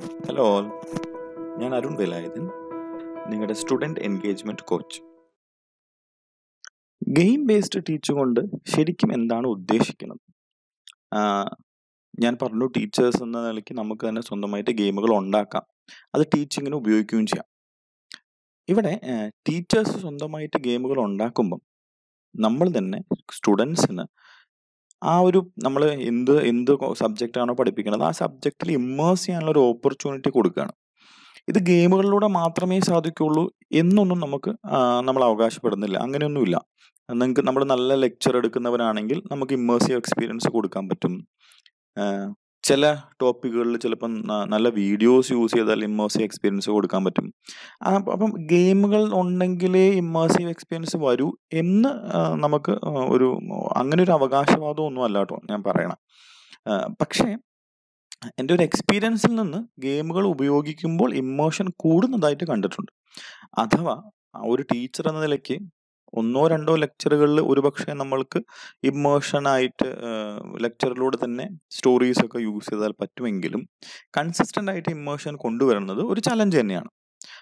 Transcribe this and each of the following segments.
Hello all ഞാൻ അരുൺ വേലായുധൻ നിങ്ങളുടെ student engagement coach game based teach കൊണ്ട് ശരിക്കും എന്താണ് ഉദ്ദേശിക്കുന്നത്? ഞാൻ പറഞ്ഞു ടീച്ചേഴ്സ് എന്ന നിലയ്ക്ക് നമുക്ക് തന്നെ സ്വന്തമായിട്ട് ഗെയിമുകൾ ഉണ്ടാക്കാം. അത് ടീച്ചിങ്ങിന് ഉപയോഗിക്കുകയും ചെയ്യാം. ഇവിടെ ടീച്ചേഴ്സ് സ്വന്തമായിട്ട് ഗെയിമുകൾ ഉണ്ടാക്കുമ്പം നമ്മൾ തന്നെ സ്റ്റുഡൻസിന് ആ ഒരു നമ്മൾ എന്ത് എന്ത് സബ്ജക്റ്റ് ആണോ പഠിപ്പിക്കുന്നത് ആ സബ്ജക്റ്റിൽ ഇമ്മേഴ്സ് ചെയ്യാനുള്ള ഒരു ഓപ്പർച്യൂണിറ്റി കൊടുക്കുകയാണ് ഇത് ഗെയിമുകളിലൂടെ മാത്രമേ സാധിക്കുള്ളൂ എന്നൊന്നും നമുക്ക് നമ്മൾ അവകാശപ്പെടുന്നില്ല. അങ്ങനെയൊന്നുമില്ല. നിങ്ങൾക്ക് നമ്മൾ നല്ല ലെക്ചർ എടുക്കുന്നവരാണെങ്കിൽ നമുക്ക് ഇമ്മേഴ്സീവ് എക്സ്പീരിയൻസ് കൊടുക്കാൻ പറ്റും. ചില ടോപ്പിക്കുകളിൽ ചിലപ്പം നല്ല വീഡിയോസ് യൂസ് ചെയ്താൽ ഇമ്മേഴ്സീവ് എക്സ്പീരിയൻസ് കൊടുക്കാൻ പറ്റും. അപ്പം ഗെയിമുകൾ ഉണ്ടെങ്കിലേ ഇമ്മേഴ്സീവ് എക്സ്പീരിയൻസ് വരൂ എന്ന് നമുക്ക് ഒരു അങ്ങനെ ഒരു അവകാശവാദം ഒന്നും അല്ല കേട്ടോ ഞാൻ പറയണം. പക്ഷേ എന്റെ ഒരു എക്സ്പീരിയൻസിൽ നിന്ന് ഗെയിമുകൾ ഉപയോഗിക്കുമ്പോൾ ഇമോഷൻ കൂടുന്നതായിട്ട് കണ്ടിട്ടുണ്ട്. അഥവാ ഒരു ടീച്ചർ എന്ന നിലയ്ക്ക് ഒന്നോ രണ്ടോ ലെക്ചറുകളിൽ ഒരുപക്ഷെ നമ്മൾക്ക് ഇമോഷനായിട്ട് ലെക്ചറിലൂടെ തന്നെ സ്റ്റോറീസ് ഒക്കെ യൂസ് ചെയ്താൽ പറ്റുമെങ്കിലും കൺസിസ്റ്റന്റ് ആയിട്ട് ഇമേഷൻ കൊണ്ടുവരുന്നത് ഒരു ചലഞ്ച് തന്നെയാണ്.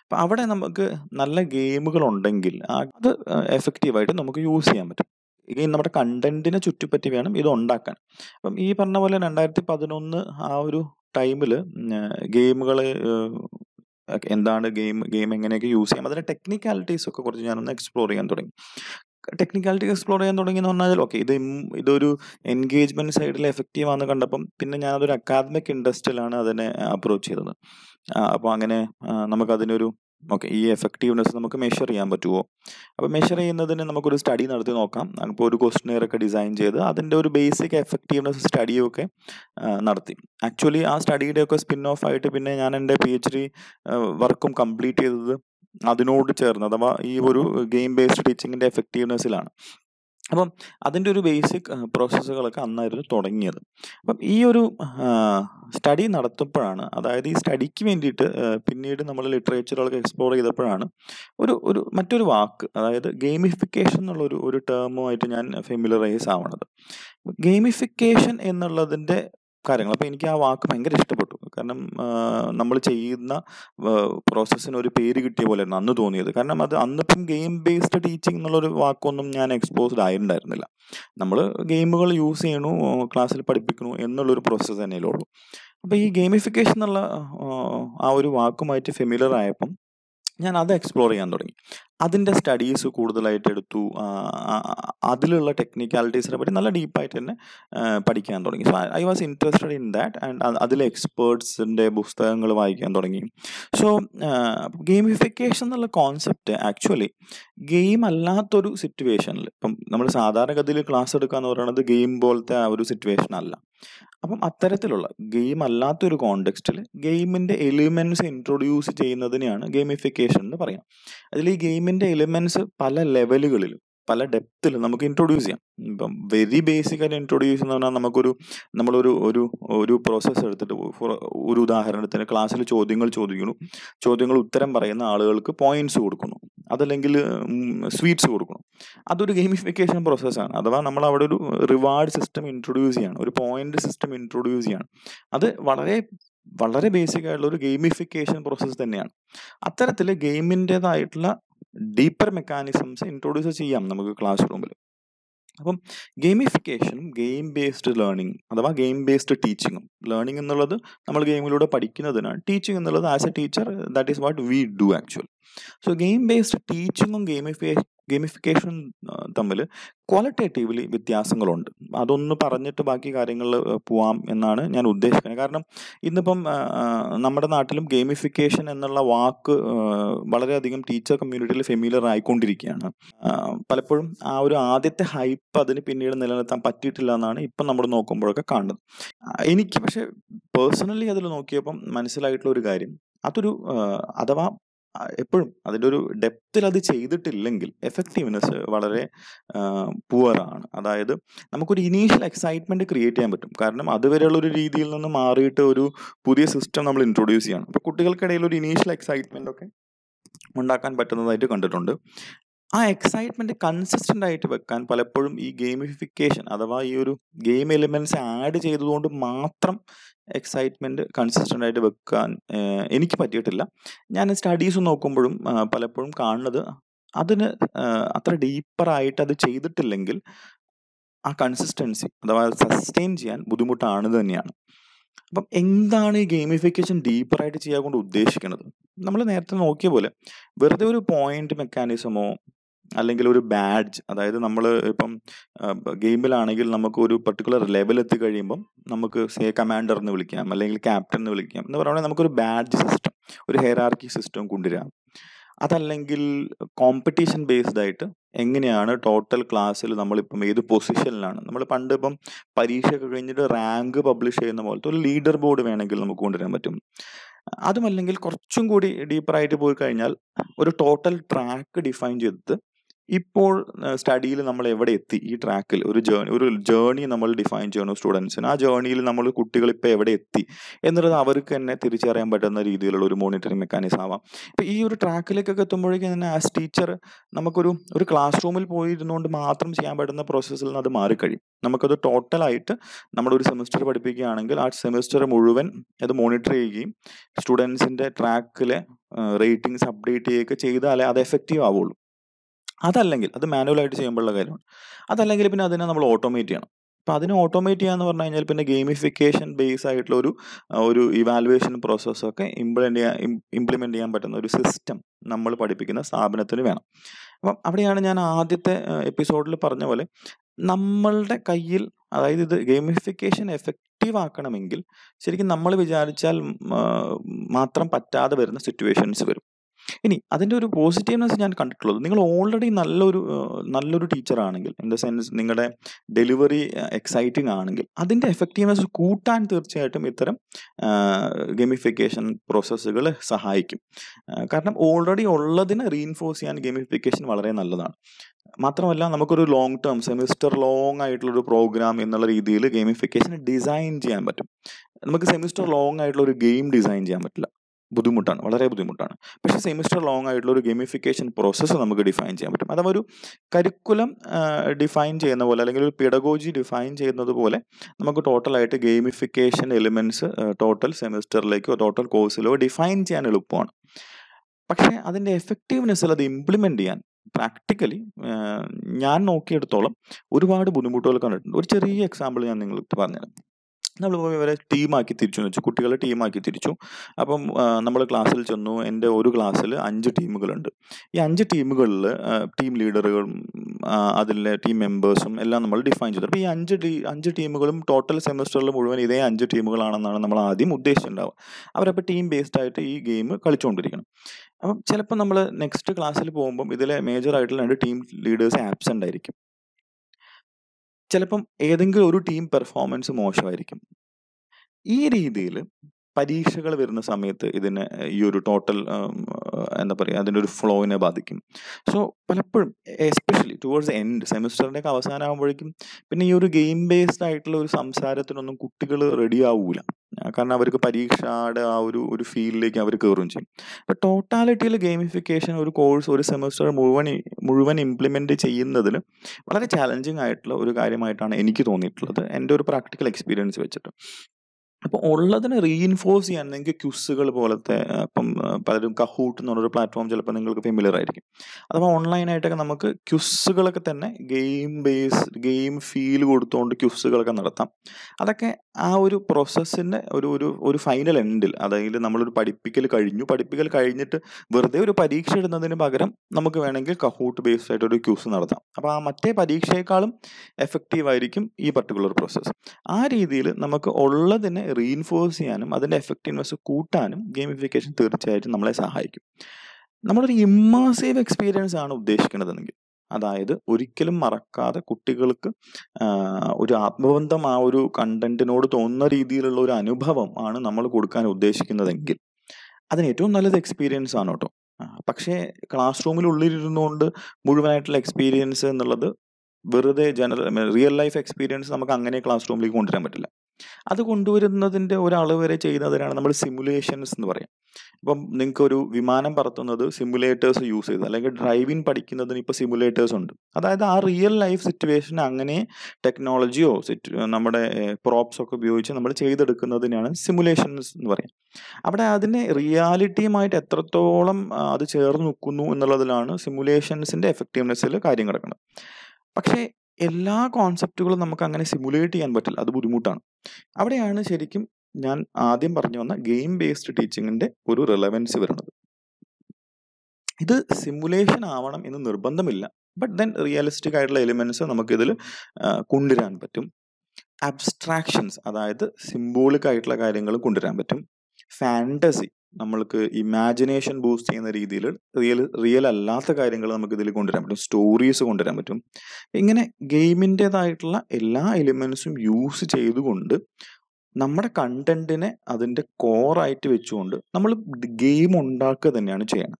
അപ്പം അവിടെ നമുക്ക് നല്ല ഗെയിമുകൾ ഉണ്ടെങ്കിൽ അത് എഫക്റ്റീവായിട്ട് നമുക്ക് യൂസ് ചെയ്യാൻ പറ്റും. ഈ നമ്മുടെ കണ്ടന്റിനെ ചുറ്റിപ്പറ്റി വേണം ഇത് ഉണ്ടാക്കാൻ. അപ്പം ഈ പറഞ്ഞ പോലെ രണ്ടായിരത്തി പതിനൊന്ന് ആ ഒരു ടൈമിൽ ഗെയിമുകൾ എന്താണ് ഗെയിം ഗെയിം എങ്ങനെയൊക്കെ യൂസ് ചെയ്യാം? അതിന്റെ ടെക്നിക്കാലിറ്റീസ് ഒക്കെ കുറച്ച് ഞാനൊന്ന് എക്സ്പ്ലോർ ചെയ്യാൻ തുടങ്ങി. ടെക്നിക്കാലിറ്റി എക്സ്പ്ലോർ ചെയ്യാൻ തുടങ്ങി എന്ന് പറഞ്ഞാൽ ഓക്കെ ഇത് ഇതൊരു എൻഗേജ്മെന്റ് സൈഡിൽ എഫക്റ്റീവ് ആണെന്ന് കണ്ടപ്പം പിന്നെ ഞാൻ അതൊരു അക്കാദമിക് ഇൻട്രസ്റ്റിലാണ് അതിനെ അപ്രോച്ച് ചെയ്തത്. അപ്പോൾ അങ്ങനെ നമുക്ക് നമുക്കതിനൊരു ഓക്കെ ഈ എഫക്റ്റീവ്നെസ് നമുക്ക് മെഷർ ചെയ്യാൻ പറ്റുമോ അപ്പോൾ മെഷർ ചെയ്യുന്നതിന് നമുക്കൊരു സ്റ്റഡി നടത്തി നോക്കാം. ഇപ്പോൾ ഒരു ക്വസ്റ്റനെയർ ഒക്കെ ഡിസൈൻ ചെയ്ത് അതിന്റെ ഒരു ബേസിക് എഫക്റ്റീവ്നെസ് സ്റ്റഡിയൊക്കെ നടത്തി. ആക്ച്വലി ആ സ്റ്റഡിയുടെ ഒക്കെ സ്പിൻ ഓഫ് ആയിട്ട് പിന്നെ ഞാൻ എന്റെ പി എച്ച് ഡി വർക്കും കംപ്ലീറ്റ് ചെയ്തത് അതിനോട് ചേർന്ന് അഥവാ ഈ ഒരു ഗെയിം ബേസ്ഡ് ടീച്ചിങ്ങിന്റെ എഫക്റ്റീവ്നെസ്സിലാണ് അപ്പം അതിന്റെ ഒരു ബേസിക് പ്രോസസ്സുകളൊക്കെ അന്നായിരുന്നു തുടങ്ങിയത്. അപ്പം ഈ ഒരു സ്റ്റഡി നടത്തുമ്പോഴാണ് അതായത് ഈ സ്റ്റഡിക്ക് വേണ്ടിയിട്ട് പിന്നീട് നമ്മൾ ലിറ്ററേച്ചറുകളൊക്കെ എക്സ്പ്ലോർ ചെയ്തപ്പോഴാണ് ഒരു ഒരു മറ്റൊരു വാക്ക് അതായത് ഗെയിമിഫിക്കേഷൻ എന്നുള്ള ഒരു ഒരു ടേമുമായിട്ട് ഞാൻ ഫെമിലറൈസ് ആവണത്. ഗെയിമിഫിക്കേഷൻ എന്നുള്ളതിന്റെ കാര്യങ്ങൾ അപ്പോൾ എനിക്ക് ആ വാക്ക് ഭയങ്കര ഇഷ്ടപ്പെട്ടു. കാരണം നമ്മൾ ചെയ്യുന്ന പ്രോസസ്സിന് ഒരു പേര് കിട്ടിയ പോലെയായിരുന്നു അന്ന് തോന്നിയത്. കാരണം അത് അന്നിപ്പം ഗെയിം ബേസ്ഡ് ടീച്ചിങ് എന്നുള്ളൊരു വാക്കൊന്നും ഞാൻ എക്സ്പോസ്ഡ് ആയിട്ടുണ്ടായിരുന്നില്ല. നമ്മൾ ഗെയിമുകൾ യൂസ് ചെയ്യണു ക്ലാസ്സിൽ പഠിപ്പിക്കണു എന്നുള്ളൊരു പ്രോസസ്സ് തന്നെയല്ലേ ഉള്ളൂ. അപ്പോൾ ഈ ഗെയിമിഫിക്കേഷൻ എന്നുള്ള ആ ഒരു വാക്കുമായിട്ട് ഫെമിലർ ആയപ്പം ഞാൻ അത് എക്സ്പ്ലോർ ചെയ്യാൻ തുടങ്ങി. അതിന്റെ സ്റ്റഡീസ് കൂടുതലായിട്ട് എടുത്തു. അതിലുള്ള ടെക്നിക്കാലിറ്റീസിനെ പറ്റി നല്ല ഡീപ്പായിട്ട് തന്നെ പഠിക്കാൻ തുടങ്ങി. So I was interested in that and അതിലെ എക്സ്പേർട്സിന്റെ പുസ്തകങ്ങൾ വായിക്കാൻ തുടങ്ങി. സോ ഗെയിമിഫിക്കേഷൻ എന്നുള്ള കോൺസെപ്റ്റ് ആക്ച്വലി ഗെയിം അല്ലാത്തൊരു സിറ്റുവേഷനിൽ ഇപ്പം നമ്മൾ സാധാരണഗതിയിൽ ക്ലാസ് എടുക്കുക എന്ന് പറയുന്നത് ഗെയിം പോലത്തെ ആ ഒരു സിറ്റുവേഷൻ അല്ല. അപ്പം അത്തരത്തിലുള്ള ഗെയിം അല്ലാത്തൊരു കോണ്ടെക്സ്റ്റിൽ ഗെയിമിന്റെ എലിമെന്റ്സ് ഇൻട്രൊഡ്യൂസ് ചെയ്യുന്നതിനെയാണ് ഗെയിമിഫിക്കേഷൻ എന്ന് പറയാം അതിൽ ഈ ഗെയിമിന്റെ എലിമെന്റ്സ് പല ലെവലുകളിലും പല ഡെപ്തിലും നമുക്ക് ഇൻട്രൊഡ്യൂസ് ചെയ്യാം. ഇപ്പം വെരി ബേസിക് ആയിട്ട് ഇൻട്രൊഡ്യൂസ് എന്ന് പറഞ്ഞാൽ നമുക്കൊരു നമ്മളൊരു ഒരു ഒരു പ്രോസസ്സ് എടുത്തിട്ട് ഫോർ ഒരു ഉദാഹരണത്തിന് ക്ലാസ്സിൽ ചോദ്യങ്ങൾ ചോദിക്കുന്നു. ചോദ്യങ്ങൾ ഉത്തരം പറയുന്ന ആളുകൾക്ക് പോയിന്റ്സ് കൊടുക്കുന്നു. അതല്ലെങ്കിൽ സ്വീറ്റ്സ് കൊടുക്കണം. അതൊരു ഗെയിമിഫിക്കേഷൻ പ്രോസസ്സാണ്. അഥവാ നമ്മൾ അവിടെ ഒരു റിവാർഡ് സിസ്റ്റം ഇൻട്രൊഡ്യൂസ് ചെയ്യാണ്. ഒരു പോയിന്റ് സിസ്റ്റം ഇൻട്രൊഡ്യൂസ് ചെയ്യാണ്. അത് വളരെ വളരെ ബേസിക് ആയിട്ടുള്ള ഒരു ഗെയിമിഫിക്കേഷൻ പ്രോസസ്സ് തന്നെയാണ്. അത്തരത്തിൽ ഗെയിമിന്റെതായിട്ടുള്ള ഡീപ്പർ മെക്കാനിസംസ് ഇൻട്രൊഡ്യൂസ് ചെയ്യാം നമുക്ക് ക്ലാസ് റൂമിൽ അപ്പം ഗെയിമിഫിക്കേഷനും ഗെയിം ബേസ്ഡ് ലേണിംഗ് അഥവാ ഗെയിം ബേസ്ഡ് ടീച്ചിങ്ങും ലേണിംഗ് എന്നുള്ളത് നമ്മൾ ഗെയിമിലൂടെ പഠിക്കുന്നതിനാണ്. ടീച്ചിങ് എന്നുള്ളത് as a teacher that is what we do actual so game based ടീച്ചിങ്ങും ഗെയിമിഫിക്കേ ഗെയിമിഫിക്കേഷനും തമ്മിൽ ക്വാളിറ്റേറ്റീവ്ലി വ്യത്യാസങ്ങളുണ്ട്. അതൊന്ന് പറഞ്ഞിട്ട് ബാക്കി കാര്യങ്ങളിൽ പോവാം എന്നാണ് ഞാൻ ഉദ്ദേശിക്കുന്നത്. കാരണം ഇന്നിപ്പം നമ്മുടെ നാട്ടിലും ഗെയിമിഫിക്കേഷൻ എന്നുള്ള വാക്ക് വളരെയധികം ടീച്ചർ കമ്മ്യൂണിറ്റിയിൽ ഫെമിലിയർ ആയിക്കൊണ്ടിരിക്കുകയാണ്. പലപ്പോഴും ആ ഒരു ആദ്യത്തെ ഹൈപ്പ് അതിന് പിന്നീട് നിലനിർത്താൻ പറ്റിയിട്ടില്ല എന്നാണ് ഇപ്പം നമ്മൾ നോക്കുമ്പോഴൊക്കെ കാണുന്നത്. എനിക്ക് പക്ഷേ പേഴ്സണലി അതിൽ നോക്കിയപ്പം മനസ്സിലായിട്ടുള്ള ഒരു കാര്യം. അതൊരു അഥവാ എപ്പോഴും അതിന്റെ ഒരു ഡെപ്തിൽ അത് ചെയ്തിട്ടില്ലെങ്കിൽ എഫക്റ്റീവ്നെസ് വളരെ പുവറാണ് അതായത് നമുക്കൊരു ഇനീഷ്യൽ എക്സൈറ്റ്മെന്റ് ക്രിയേറ്റ് ചെയ്യാൻ പറ്റും. കാരണം അതുവരെയുള്ള ഒരു രീതിയിൽ നിന്ന് മാറിയിട്ട് ഒരു പുതിയ സിസ്റ്റം നമ്മൾ ഇൻട്രൊഡ്യൂസ് ചെയ്യണം. അപ്പോൾ കുട്ടികൾക്കിടയിൽ ഒരു ഇനീഷ്യൽ എക്സൈറ്റ്മെന്റ് ഒക്കെ ഉണ്ടാക്കാൻ പറ്റുന്നതായിട്ട് കണ്ടിട്ടുണ്ട്. ആ എക്സൈറ്റ്മെന്റ് കൺസിസ്റ്റന്റ് ആയിട്ട് വെക്കാൻ പലപ്പോഴും ഈ ഗെയിമിഫിക്കേഷൻ അഥവാ ഈ ഒരു ഗെയിം എലിമെന്റ്സ് ആഡ് ചെയ്തതുകൊണ്ട് മാത്രം എക്സൈറ്റ്മെന്റ് കൺസിസ്റ്റന്റ് ആയിട്ട് വെക്കാൻ എനിക്ക് പറ്റിയിട്ടില്ല. ഞാൻ സ്റ്റഡീസ് നോക്കുമ്പോഴും പലപ്പോഴും കാണുന്നത് അതിന് അത്ര ഡീപ്പറായിട്ട് അത് ചെയ്തിട്ടില്ലെങ്കിൽ ആ കൺസിസ്റ്റൻസി അഥവാ സസ്റ്റെയിൻ ചെയ്യാൻ ബുദ്ധിമുട്ടാണ് തന്നെയാണ്. അപ്പം എന്താണ് ഈ ഗെയിമിഫിക്കേഷൻ ഡീപ്പറായിട്ട് ചെയ്യാൻ കൊണ്ട് ഉദ്ദേശിക്കുന്നത് നമ്മൾ നേരത്തെ നോക്കിയ പോലെ വെറുതെ ഒരു പോയിന്റ് മെക്കാനിസമോ അല്ലെങ്കിൽ ഒരു ബാഡ്ജ് അതായത് നമ്മൾ ഇപ്പം ഗെയിമിലാണെങ്കിൽ നമുക്ക് ഒരു പർട്ടിക്കുലർ ലെവൽ എത്തി കഴിയുമ്പം നമുക്ക് സേ കമാൻഡർ എന്ന് വിളിക്കാം അല്ലെങ്കിൽ ക്യാപ്റ്റൻ എന്ന് വിളിക്കാം എന്ന് പറയുകയാണെങ്കിൽ നമുക്കൊരു ബാഡ്ജ് സിസ്റ്റം ഒരു ഹെയറാർക്കി സിസ്റ്റം കൊണ്ടുവരാം അതല്ലെങ്കിൽ കോമ്പറ്റീഷൻ ബേസ്ഡ് ആയിട്ട് എങ്ങനെയാണ് ടോട്ടൽ ക്ലാസ്സിൽ നമ്മളിപ്പം ഏത് പൊസിഷനിലാണ് നമ്മൾ പണ്ട് ഇപ്പം പരീക്ഷയൊക്കെ കഴിഞ്ഞിട്ട് റാങ്ക് പബ്ലിഷ് ചെയ്യുന്ന പോലത്തെ ഒരു ലീഡർ ബോർഡ് വേണമെങ്കിൽ നമുക്ക് കൊണ്ടുവരാൻ പറ്റും. അതുമല്ലെങ്കിൽ കുറച്ചും കൂടി ഡീപ്പറായിട്ട് പോയി കഴിഞ്ഞാൽ ഒരു ടോട്ടൽ ട്രാക്ക് ഡിഫൈൻ ചെയ്തിട്ട് ഇപ്പോൾ സ്റ്റഡിയിൽ നമ്മൾ എവിടെ എത്തി? ഈ ട്രാക്കിൽ ഒരു ജേണി ഒരു ജേണി നമ്മൾ ഡിഫൈൻ ചെയ്യണം സ്റ്റുഡൻസിന് ആ ജേണിയിൽ നമ്മൾ കുട്ടികൾ ഇപ്പോൾ എവിടെ എത്തി? എന്നുള്ളത് അവർക്ക് തന്നെ തിരിച്ചറിയാൻ പറ്റുന്ന രീതിയിലുള്ള ഒരു മോണിറ്ററിംഗ് മെക്കാനിസം ആവാം. ഇപ്പം ഈ ഒരു ട്രാക്കിലേക്കൊക്കെ എത്തുമ്പോഴേക്കും തന്നെ ആസ് ടീച്ചർ നമുക്കൊരു ഒരു ക്ലാസ് റൂമിൽ പോയി ഇരുന്നുകൊണ്ട് മാത്രം ചെയ്യാൻ പറ്റുന്ന പ്രോസസ്സിൽ നിന്ന് അത് മാറിക്കഴിയും. നമുക്കത് ടോട്ടലായിട്ട് നമ്മുടെ ഒരു സെമിസ്റ്റർ പഠിപ്പിക്കുകയാണെങ്കിൽ ആ സെമിസ്റ്റർ മുഴുവൻ അത് മോണിറ്റർ ചെയ്യുകയും സ്റ്റുഡൻസിന്റെ ട്രാക്കിലെ റേറ്റിംഗ്സ് അപ്ഡേറ്റ് ചെയ്യുകയൊക്കെ ചെയ്താലേ അത് എഫക്റ്റീവ് ആവുള്ളൂ. അതല്ലെങ്കിൽ അത് മാനുവലായിട്ട് ചെയ്യുമ്പോഴുള്ള കാര്യമാണ്. അതല്ലെങ്കിൽ പിന്നെ അതിനെ നമ്മൾ ഓട്ടോമേറ്റ് ചെയ്യണം. അപ്പം അതിനെ ഓട്ടോമേറ്റ് ചെയ്യാന്ന് പറഞ്ഞു കഴിഞ്ഞാൽ പിന്നെ ഗെയിമിഫിക്കേഷൻ ബേസ് ആയിട്ടുള്ള ഒരു ഒരു ഇവാലുവേഷൻ പ്രോസസ്സൊക്കെ ഇംപ്ലിമെന്റ് ചെയ്യാൻ ഇംപ്ലിമെന്റ് ചെയ്യാൻ പറ്റുന്ന ഒരു സിസ്റ്റം നമ്മൾ പഠിപ്പിക്കുന്ന സ്ഥാപനത്തിന് വേണം. അപ്പം അവിടെയാണ് ഞാൻ ആദ്യത്തെ എപ്പിസോഡിൽ പറഞ്ഞ പോലെ നമ്മളുടെ കയ്യിൽ അതായത് ഇത് ഗെയിമിഫിക്കേഷൻ എഫക്റ്റീവ് ആക്കണമെങ്കിൽ ശരിക്കും നമ്മൾ വിചാരിച്ചാൽ മാത്രം പറ്റാതെ വരുന്ന സിറ്റുവേഷൻസ് വരും. ഇനി അതിന്റെ ഒരു പോസിറ്റീവ്നെസ് ഞാൻ കണ്ടിട്ടുള്ളത്. നിങ്ങൾ ഓൾറെഡി നല്ലൊരു നല്ലൊരു ടീച്ചർ ആണെങ്കിൽ ഇൻ ദ സെൻസ് നിങ്ങളുടെ ഡെലിവറി എക്സൈറ്റിംഗ് ആണെങ്കിൽ അതിന്റെ എഫക്റ്റീവ്നെസ് കൂട്ടാൻ തീർച്ചയായിട്ടും ഇത്തരം ഗെമിഫിക്കേഷൻ പ്രോസസ്സുകൾ സഹായിക്കും. കാരണം ഓൾറെഡി ഉള്ളതിനെ റീഇൻഫോഴ്സ് ചെയ്യാൻ ഗെമിഫിക്കേഷൻ വളരെ നല്ലതാണ്. മാത്രമല്ല നമുക്കൊരു ലോങ് ടേം സെമിസ്റ്റർ ലോങ് ആയിട്ടുള്ള ഒരു പ്രോഗ്രാം എന്നുള്ള രീതിയിൽ ഗെയിമിഫിക്കേഷൻ ഡിസൈൻ ചെയ്യാൻ പറ്റും. നമുക്ക് സെമിസ്റ്റർ ലോങ് ആയിട്ടുള്ള ഒരു ഗെയിം ഡിസൈൻ ചെയ്യാൻ പറ്റില്ല. ബുദ്ധിമുട്ടാണ് വളരെ ബുദ്ധിമുട്ടാണ്. പക്ഷേ സെമിസ്റ്റർ ലോങ് ആയിട്ടുള്ള ഒരു ഗെയിമിഫിക്കേഷൻ പ്രോസസ്സ് നമുക്ക് ഡിഫൈൻ ചെയ്യാൻ പറ്റും. അഥവാ ഒരു കരിക്കുലം ഡിഫൈൻ ചെയ്യുന്ന പോലെ അല്ലെങ്കിൽ ഒരു പിഡഗോജി ഡിഫൈൻ ചെയ്യുന്നത് പോലെ നമുക്ക് ടോട്ടലായിട്ട് ഗെയിമിഫിക്കേഷൻ എലിമെന്റ്സ് ടോട്ടൽ സെമിസ്റ്ററിലേക്കോ ടോട്ടൽ കോഴ്സിലോ ഡിഫൈൻ ചെയ്യാൻ എളുപ്പമാണ്. പക്ഷേ അതിന്റെ എഫക്റ്റീവ്നെസ്സിൽ അത് ഇംപ്ലിമെന്റ് ചെയ്യാൻ. പ്രാക്ടിക്കലി ഞാൻ നോക്കിയെടുത്തോളം ഒരുപാട് ബുദ്ധിമുട്ടുകൾ കണ്ടിട്ടുണ്ട്. ഒരു ചെറിയ എക്സാമ്പിൾ ഞാൻ നിങ്ങൾക്ക് പറഞ്ഞുതരാം. നമ്മൾ പോയി ഇവരെ ടീമാക്കി തിരിച്ചു എന്ന് വെച്ചു. കുട്ടികളെ ടീമാക്കി തിരിച്ചു. അപ്പം നമ്മൾ ക്ലാസ്സിൽ ചെന്നു. എന്റെ ഒരു ക്ലാസ്സിൽ അഞ്ച് ടീമുകളുണ്ട്. ഈ അഞ്ച് ടീമുകളിൽ ടീം ലീഡറുകളും അതിലെ ടീം മെമ്പേഴ്സും എല്ലാം നമ്മൾ ഡിഫൈൻ ചെയ്തു. അപ്പോൾ ഈ അഞ്ച് ടീ അഞ്ച് ടീമുകളും ടോട്ടൽ സെമസ്റ്ററിൽ മുഴുവൻ ഇതേ അഞ്ച് ടീമുകളാണെന്നാണ് നമ്മൾ ആദ്യം ഉദ്ദേശിച്ചിട്ടുണ്ടാവുക. അവരപ്പോൾ ടീം ബേസ്ഡ് ആയിട്ട് ഈ ഗെയിം കളിച്ചുകൊണ്ടിരിക്കണം. അപ്പം ചിലപ്പോൾ നമ്മൾ നെക്സ്റ്റ് ക്ലാസ്സിൽ പോകുമ്പം ഇതിലെ മേജർ ആയിട്ടുള്ള രണ്ട് ടീം ലീഡേഴ്സ് ആബ്സെന്റ് ആയിരിക്കും. ചിലപ്പം ഏതെങ്കിലും ഒരു ടീം പെർഫോമൻസ് മോശമായിരിക്കും. ഈ രീതിയിൽ പരീക്ഷകൾ വരുന്ന സമയത്ത് ഇതിനെ ഈ ഒരു ടോട്ടൽ എന്താ പറയുക അതിന്റെ ഒരു ഫ്ലോവിനെ ബാധിക്കും. സോ പലപ്പോഴും എസ്പെഷ്യലി ടുവേർഡ്സ് എൻഡ് സെമിസ്റ്ററിന്റെ ഒക്കെ അവസാനമാകുമ്പോഴേക്കും പിന്നെ ഈ ഒരു ഗെയിം ബേസ്ഡ് ആയിട്ടുള്ള ഒരു സംസാരത്തിനൊന്നും കുട്ടികൾ റെഡി കാരണം അവർക്ക് പരീക്ഷയുടെ ആ ഒരു ഒരു ഫീൽഡിലേക്ക് അവർ കയറുകയും ചെയ്യും. അപ്പോൾ ടോട്ടാലിറ്റിയിൽ ഗെയിമിഫിക്കേഷൻ ഒരു കോഴ്സ് ഒരു സെമസ്റ്റർ മുഴുവൻ മുഴുവൻ ഇംപ്ലിമെന്റ് ചെയ്യുന്നതിൽ വളരെ ചാലഞ്ചിങ് ആയിട്ടുള്ള ഒരു കാര്യമായിട്ടാണ് എനിക്ക് തോന്നിയിട്ടുള്ളത്. എന്റെ ഒരു പ്രാക്ടിക്കൽ എക്സ്പീരിയൻസ് വെച്ചിട്ട്. അപ്പോൾ ഉള്ളതിനെ റീഇൻഫോഴ്സ് ചെയ്യാൻ നിങ്ങൾക്ക് ക്യുസുകൾ പോലത്തെ ഇപ്പം പലരും കഹൂട്ട് എന്ന് പറഞ്ഞൊരു പ്ലാറ്റ്ഫോം ചിലപ്പോൾ നിങ്ങൾക്ക് ഫെമിലിയർ ആയിരിക്കും. അഥവാ ഓൺലൈനായിട്ടൊക്കെ നമുക്ക് ക്യുസുകളൊക്കെ തന്നെ ഗെയിം ബേസ് ഗെയിം ഫീൽ കൊടുത്തുകൊണ്ട് ക്യുസുകളൊക്കെ നടത്താം. അതൊക്കെ ആ ഒരു പ്രോസസ്സിന്റെ ഒരു ഒരു ഒരു ഫൈനൽ എൻഡിൽ അതായത് നമ്മളൊരു പഠിപ്പിക്കൽ കഴിഞ്ഞു. പഠിപ്പിക്കൽ കഴിഞ്ഞിട്ട് വെറുതെ ഒരു പരീക്ഷ ഇടുന്നതിന് പകരം നമുക്ക് വേണമെങ്കിൽ കഹൂട്ട് ബേസ്ഡ് ആയിട്ട് ഒരു ക്യൂസ് നടത്താം. അപ്പോൾ ആ മറ്റേ പരീക്ഷയെക്കാളും എഫക്റ്റീവ് ആയിരിക്കും ഈ പർട്ടിക്കുലർ പ്രോസസ്സ് ആ രീതിയിൽ നമുക്ക് ഉള്ളതിനെ റീഇൻഫോഴ്സ് ചെയ്യാനും അതിന്റെ എഫക്റ്റീവ്നെസ് കൂട്ടാനും ഗെയിമിഫിക്കേഷൻ തീർച്ചയായിട്ടും നമ്മളെ സഹായിക്കും. നമ്മളൊരു ഇമ്മേഴ്സീവ് എക്സ്പീരിയൻസ് ആണ് ഉദ്ദേശിക്കുന്നതെങ്കിൽ. അതായത് ഒരിക്കലും മറക്കാതെ കുട്ടികൾക്ക് ഒരു ആത്മബന്ധം ആ ഒരു കണ്ടന്റിനോട് തോന്നുന്ന രീതിയിലുള്ള ഒരു അനുഭവം ആണ് നമ്മൾ കൊടുക്കാൻ ഉദ്ദേശിക്കുന്നതെങ്കിൽ. അതിന് ഏറ്റവും നല്ലത് എക്സ്പീരിയൻസ് ആണ് കേട്ടോ. പക്ഷേ ക്ലാസ് റൂമിൽ ഉള്ളിലിരുന്നുകൊണ്ട് മുഴുവനായിട്ടുള്ള എക്സ്പീരിയൻസ് എന്നുള്ളത് വെറുതെ ജനറൽ റിയൽ ലൈഫ് എക്സ്പീരിയൻസ് നമുക്ക് അങ്ങനെ ക്ലാസ് റൂമിലേക്ക് കൊണ്ടുവരാൻ പറ്റില്ല. അത് കൊണ്ടുവരുന്നതിന്റെ ഒരളവ് വരെ ചെയ്യുന്നതിനാണ് നമ്മൾ സിമുലേഷൻസ് എന്ന് പറയാം. ഇപ്പം നിങ്ങൾക്ക് ഒരു വിമാനം പറത്തുന്നത് സിമുലേറ്റേഴ്സ് യൂസ് ചെയ്ത് അല്ലെങ്കിൽ ഡ്രൈവിംഗ് പഠിക്കുന്നതിന് ഇപ്പോൾ സിമുലേറ്റേഴ്സ് ഉണ്ട്. അതായത് ആ റിയൽ ലൈഫ് സിറ്റുവേഷൻ അങ്ങനെ ടെക്നോളജിയോ നമ്മുടെ പ്രോപ്സ് ഒക്കെ ഉപയോഗിച്ച് നമ്മൾ ചെയ്തെടുക്കുന്നതിനാണ് സിമുലേഷൻസ് എന്ന് പറയാം. അവിടെ അതിനെ റിയാലിറ്റിയുമായിട്ട് എത്രത്തോളം അത് ചേർന്ന് നിൽക്കുന്നു എന്നുള്ളതിലാണ് സിമുലേഷൻസിന്റെ എഫക്റ്റീവ്നെസ്സിൽ കാര്യം കിടക്കുന്നത് പക്ഷേ എല്ലാ കോൺസെപ്റ്റുകളും നമുക്ക് അങ്ങനെ സിമുലേറ്റ് ചെയ്യാൻ പറ്റില്ല. അത് ബുദ്ധിമുട്ടാണ്. അവിടെയാണ് ശരിക്കും ഞാൻ ആദ്യം പറഞ്ഞു വന്ന ഗെയിം ബേസ്ഡ് ടീച്ചിങ്ങിന്റെ ഒരു റിലവൻസ് വരുന്നത്. ഇത് സിമുലേഷൻ ആവണം എന്ന് നിർബന്ധമില്ല. ബട്ട് ദെൻ റിയലിസ്റ്റിക് ആയിട്ടുള്ള എലിമെന്റ്സ് നമുക്കിതിൽ കൊണ്ടുവരാൻ പറ്റും. അബ്സ്ട്രാക്ഷൻസ് അതായത് സിംബോളിക് ആയിട്ടുള്ള കാര്യങ്ങൾ കൊണ്ടുവരാൻ പറ്റും. ഫാന്റസി നമ്മൾക്ക് ഇമാജിനേഷൻ ബൂസ്റ്റ് ചെയ്യുന്ന രീതിയിൽ റിയൽ റിയൽ അല്ലാത്ത കാര്യങ്ങൾ നമുക്ക് ഇതിൽ കൊണ്ടുവരാൻ പറ്റും. സ്റ്റോറീസ് കൊണ്ടുവരാൻ പറ്റും. ഇങ്ങനെ ഗെയിമിന്റെതായിട്ടുള്ള എല്ലാ എലിമെൻസും യൂസ് ചെയ്തുകൊണ്ട് നമ്മുടെ കണ്ടന്റിനെ അതിന്റെ കോറായിട്ട് വെച്ചുകൊണ്ട് നമ്മൾ ഗെയിം ഉണ്ടാക്കുക തന്നെയാണ് ചെയ്യണം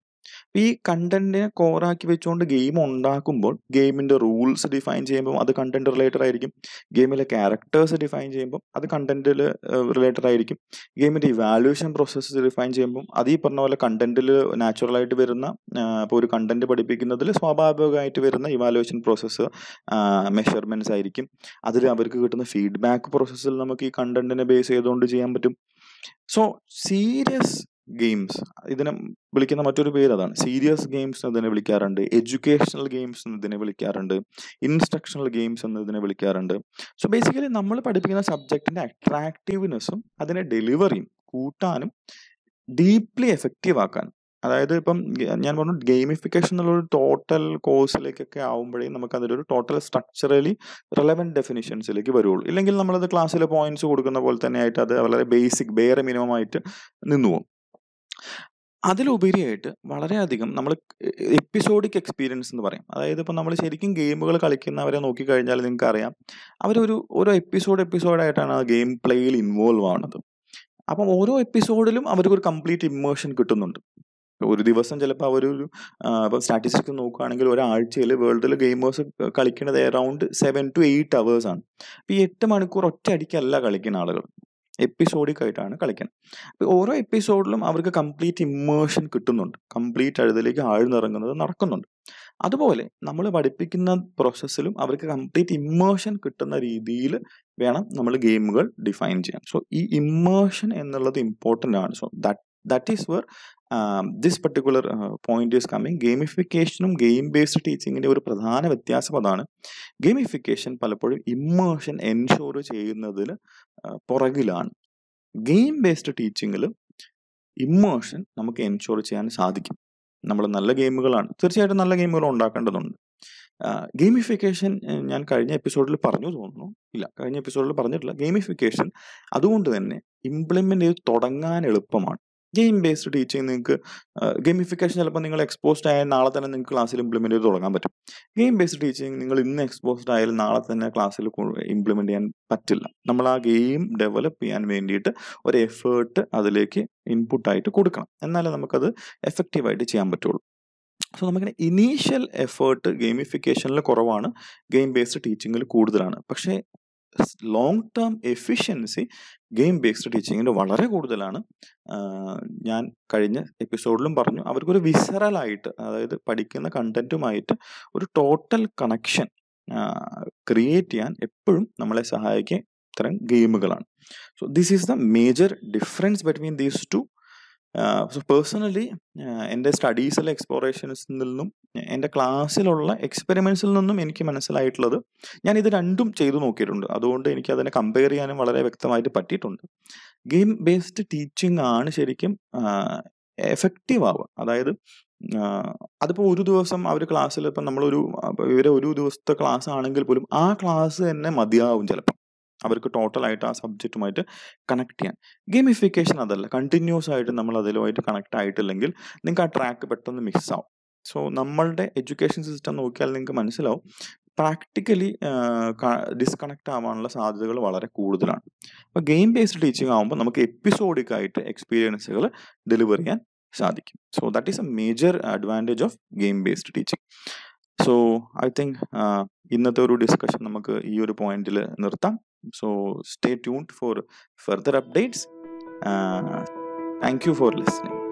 ഈ കണ്ടന്റിനെ കോറാക്കി വെച്ചുകൊണ്ട് ഗെയിം ഉണ്ടാക്കുമ്പോൾ ഗെയിമിന്റെ റൂൾസ് ഡിഫൈൻ ചെയ്യുമ്പോൾ അത് കണ്ടന്റ് റിലേറ്റഡ് ആയിരിക്കും. ഗെയിമിലെ ക്യാരക്ടേഴ്സ് ഡിഫൈൻ ചെയ്യുമ്പോൾ അത് കണ്ടന്റിൽ റിലേറ്റഡ് ആയിരിക്കും. ഗെയിമിന്റെ ഇവാലുവേഷൻ പ്രോസസ്സ് ഡിഫൈൻ ചെയ്യുമ്പോൾ അത് ഈ പറഞ്ഞ പോലെ കണ്ടന്റിൽ നാച്ചുറൽ ആയിട്ട് വരുന്ന ഇപ്പോൾ ഒരു കണ്ടന്റ് പഠിപ്പിക്കുന്നതിൽ സ്വാഭാവികമായിട്ട് വരുന്ന ഇവാലുവേഷൻ പ്രോസസ്സ് മെഷർമെന്റ്സ് ആയിരിക്കും. അതിൽ അവർക്ക് കിട്ടുന്ന ഫീഡ്ബാക്ക് പ്രോസസ്സിൽ നമുക്ക് ഈ കണ്ടന്റിനെ ബേസ് ചെയ്തുകൊണ്ട് ചെയ്യാൻ പറ്റും. So serious games. ഇതിനെ വിളിക്കുന്ന മറ്റൊരു പേര് അതാണ്. സീരിയസ് ഗെയിംസ് എന്നതിനെ വിളിക്കാറുണ്ട്. എഡ്യൂക്കേഷണൽ ഗെയിംസ് എന്നതിനെ വിളിക്കാറുണ്ട്. ഇൻസ്ട്രക്ഷണൽ ഗെയിംസ് എന്നതിനെ വിളിക്കാറുണ്ട്. സോ ബേസിക്കലി നമ്മൾ പഠിപ്പിക്കുന്ന സബ്ജക്റ്റിന്റെ അട്രാക്റ്റീവ്നെസ്സും അതിനെ ഡെലിവറിയും കൂട്ടാനും ഡീപ്ലി എഫക്റ്റീവ് ആക്കാനും അതായത് ഇപ്പം ഞാൻ പറഞ്ഞു ഗെയിമിഫിക്കേഷൻ എന്നുള്ളൊരു ടോട്ടൽ കോഴ്സിലേക്കൊക്കെ ആവുമ്പോഴേ നമുക്ക് അതിലൊരു ടോട്ടൽ സ്ട്രക്ചറലി റെലവെന്റ് ഡെഫിനിഷൻസിലേക്ക് വരുള്ളൂ. ഇല്ലെങ്കിൽ നമ്മളത് ക്ലാസ്സിലെ പോയിന്റ്സ് കൊടുക്കുന്ന പോലെ തന്നെ ആയിട്ട് അത് വളരെ ബേസിക് വേറെ മിനിമം ആയിട്ട് നിന്നു പോകും അതിലുപരിയായിട്ട് വളരെയധികം നമ്മൾ എപ്പിസോഡിക് എക്സ്പീരിയൻസ് എന്ന് പറയും. അതായത് ഇപ്പം നമ്മൾ ശരിക്കും ഗെയിമുകൾ കളിക്കുന്നവരെ നോക്കിക്കഴിഞ്ഞാൽ നിങ്ങൾക്ക് അറിയാം അവരൊരു ഓരോ എപ്പിസോഡ് എപ്പിസോഡായിട്ടാണ് ആ ഗെയിം പ്ലേയിൽ ഇൻവോൾവ് ആവുന്നത്. അപ്പം ഓരോ എപ്പിസോഡിലും അവർക്കൊരു കംപ്ലീറ്റ് ഇമേഷൻ കിട്ടുന്നുണ്ട്. ഒരു ദിവസം ചിലപ്പോൾ അവരൊരു ഇപ്പം സ്റ്റാറ്റിസ്റ്റിക്സ് നോക്കുകയാണെങ്കിൽ ഒരാഴ്ചയിൽ വേൾഡിൽ ഗെയിമേഴ്സ് കളിക്കുന്നത് around seven to eight hours ആണ് ഈ എട്ട് മണിക്കൂർ ഒറ്റ അടിക്കല്ല കളിക്കുന്ന ആളുകൾ എപ്പിസോഡിക് ആയിട്ടാണ് കളിക്കുന്നത് അപ്പോൾ ഓരോ എപ്പിസോഡിലും അവർക്ക് കംപ്ലീറ്റ് ഇമ്മേഴ്ഷൻ കിട്ടുന്നുണ്ട്. കംപ്ലീറ്റ് അതിലേക്ക് ആഴ്ന്നിറങ്ങുന്നത് നടക്കുന്നുണ്ട്. അതുപോലെ നമ്മൾ പഠിപ്പിക്കുന്ന പ്രോസസ്സിലും അവർക്ക് കംപ്ലീറ്റ് ഇമ്മേഴ്ഷൻ കിട്ടുന്ന രീതിയിൽ വേണം നമ്മൾ ഗെയിമുകൾ ഡിഫൈൻ ചെയ്യാൻ. സോ ഈ ഇമ്മേഴ്ഷൻ എന്നുള്ളത് ഇമ്പോർട്ടന്റ് ആണ്. So that that is where this particular point is coming ഗെയിമിഫിക്കേഷനും game based ടീച്ചിങ്ങിന്റെ ഒരു പ്രധാന വ്യത്യാസം അതാണ്. ഗെയിമിഫിക്കേഷൻ പലപ്പോഴും ഇമ്മേഷൻ എൻഷുർ ചെയ്യുന്നതിൽ പുറകിലാണ്. ഗെയിം ബേസ്ഡ് ടീച്ചിങ്ങിൽ ഇമ്മേഷൻ നമുക്ക് എൻഷുർ ചെയ്യാൻ സാധിക്കും. നമ്മൾ നല്ല ഗെയിമുകളാണ് തീർച്ചയായിട്ടും നല്ല ഗെയിമുകൾ ഉണ്ടാക്കേണ്ടതുണ്ട്. ഗെയിമിഫിക്കേഷൻ ഞാൻ കഴിഞ്ഞ എപ്പിസോഡിൽ പറഞ്ഞു തോന്നുന്നു. ഇല്ല കഴിഞ്ഞ എപ്പിസോഡിൽ പറഞ്ഞിട്ടില്ല. ഗെയിമിഫിക്കേഷൻ അതുകൊണ്ട് തന്നെ ഇംപ്ലിമെന്റ് ചെയ്ത് തുടങ്ങാൻ എളുപ്പമാണ്. ഗെയിം ബേസ്ഡ് ടീച്ചിങ് നിങ്ങൾക്ക് ഗെയിമിഫിക്കേഷൻ ചിലപ്പോൾ നിങ്ങൾ എക്സ്പോസ്ഡ് ആയാൽ നാളെ തന്നെ നിങ്ങൾക്ക് ക്ലാസ്സിൽ ഇംപ്ലിമെന്റ് ചെയ്ത് തുടങ്ങാൻ പറ്റും. ഗെയിം ബേസ്ഡ് ടീച്ചിങ് നിങ്ങൾ ഇന്ന് എക്സ്പോസ്ഡ് ആയാലും നാളെ തന്നെ ക്ലാസ്സിൽ ഇംപ്ലിമെന്റ് ചെയ്യാൻ പറ്റില്ല. നമ്മൾ ആ ഗെയിം ഡെവലപ്പ് ചെയ്യാൻ വേണ്ടിയിട്ട് ഒരു എഫേർട്ട് അതിലേക്ക് ഇൻപുട്ടായിട്ട് കൊടുക്കണം. എന്നാലേ നമുക്കത് എഫക്റ്റീവായിട്ട് ചെയ്യാൻ പറ്റുള്ളൂ. സോ നമുക്കിങ്ങനെ ഇനീഷ്യൽ എഫേർട്ട് ഗെയിമിഫിക്കേഷനിൽ കുറവാണ്. ഗെയിം ബേസ്ഡ് ടീച്ചിങ്ങിൽ കൂടുതലാണ്. പക്ഷേ long term efficiency game based ടീച്ചിങ്ങിന് വളരെ കൂടുതലാണ്. ഞാൻ കഴിഞ്ഞ എപ്പിസോഡിലും പറഞ്ഞു അവർക്കൊരു വിസറലായിട്ട് അതായത് പഠിക്കുന്ന കണ്ടന്റുമായിട്ട് ഒരു ടോട്ടൽ കണക്ഷൻ ക്രിയേറ്റ് ചെയ്യാൻ എപ്പോഴും നമ്മളെ സഹായിക്കുക ഇത്തരം ഗെയിമുകളാണ് so this is the major difference between these two so personally എന്റെ സ്റ്റഡീസിലെ എക്സ്പ്ലോറേഷൻസിൽ നിന്നും എന്റെ ക്ലാസ്സിലുള്ള എക്സ്പെരിമെൻസിൽ നിന്നും എനിക്ക് മനസ്സിലായിട്ടുള്ളത് ഞാൻ ഇത് രണ്ടും ചെയ്തു നോക്കിയിട്ടുണ്ട്. അതുകൊണ്ട് എനിക്ക് അതിനെ കമ്പയർ ചെയ്യാനും വളരെ വ്യക്തമായിട്ട് പറ്റിയിട്ടുണ്ട്. ഗെയിം ബേസ്ഡ് ടീച്ചിങ് ആണ് ശരിക്കും എഫക്റ്റീവ് ആവുക. അതായത് അതിപ്പോൾ ഒരു ദിവസം അവർ ക്ലാസ്സിൽ ഇപ്പം നമ്മളൊരു ഇവരെ ഒരു ദിവസത്തെ ക്ലാസ് ആണെങ്കിൽ പോലും ആ ക്ലാസ് തന്നെ മതിയാവും ചിലപ്പം. അവർക്ക് ടോട്ടലായിട്ട് ആ സബ്ജക്റ്റുമായിട്ട് കണക്ട് ചെയ്യാൻ. ഗെയിമിഫിക്കേഷൻ അതല്ല. കണ്ടിന്യൂസ് ആയിട്ട് നമ്മൾ അതിലുമായിട്ട് കണക്ട് ആയിട്ടില്ലെങ്കിൽ നിങ്ങൾക്ക് ആ ട്രാക്ക് പെട്ടെന്ന് മിസ്സാവും സോ നമ്മളുടെ എഡ്യൂക്കേഷൻ സിസ്റ്റം നോക്കിയാൽ നിങ്ങൾക്ക് മനസ്സിലാവും. പ്രാക്ടിക്കലി ഡിസ്കണക്ട് ആവാനുള്ള സാധ്യതകൾ വളരെ കൂടുതലാണ്. അപ്പോൾ ഗെയിം ബേസ്ഡ് ടീച്ചിങ് ആകുമ്പോൾ നമുക്ക് എപ്പിസോഡിക് ആയിട്ട് എക്സ്പീരിയൻസുകൾ ഡെലിവർ ചെയ്യാൻ സാധിക്കും. So that is a major advantage of game based teaching so I think ഇന്നത്തെ ഒരു ഡിസ്കഷൻ നമുക്ക് ഈ ഒരു പോയിന്റിൽ നിർത്താം. So stay tuned for further updates. Uh, thank you for listening.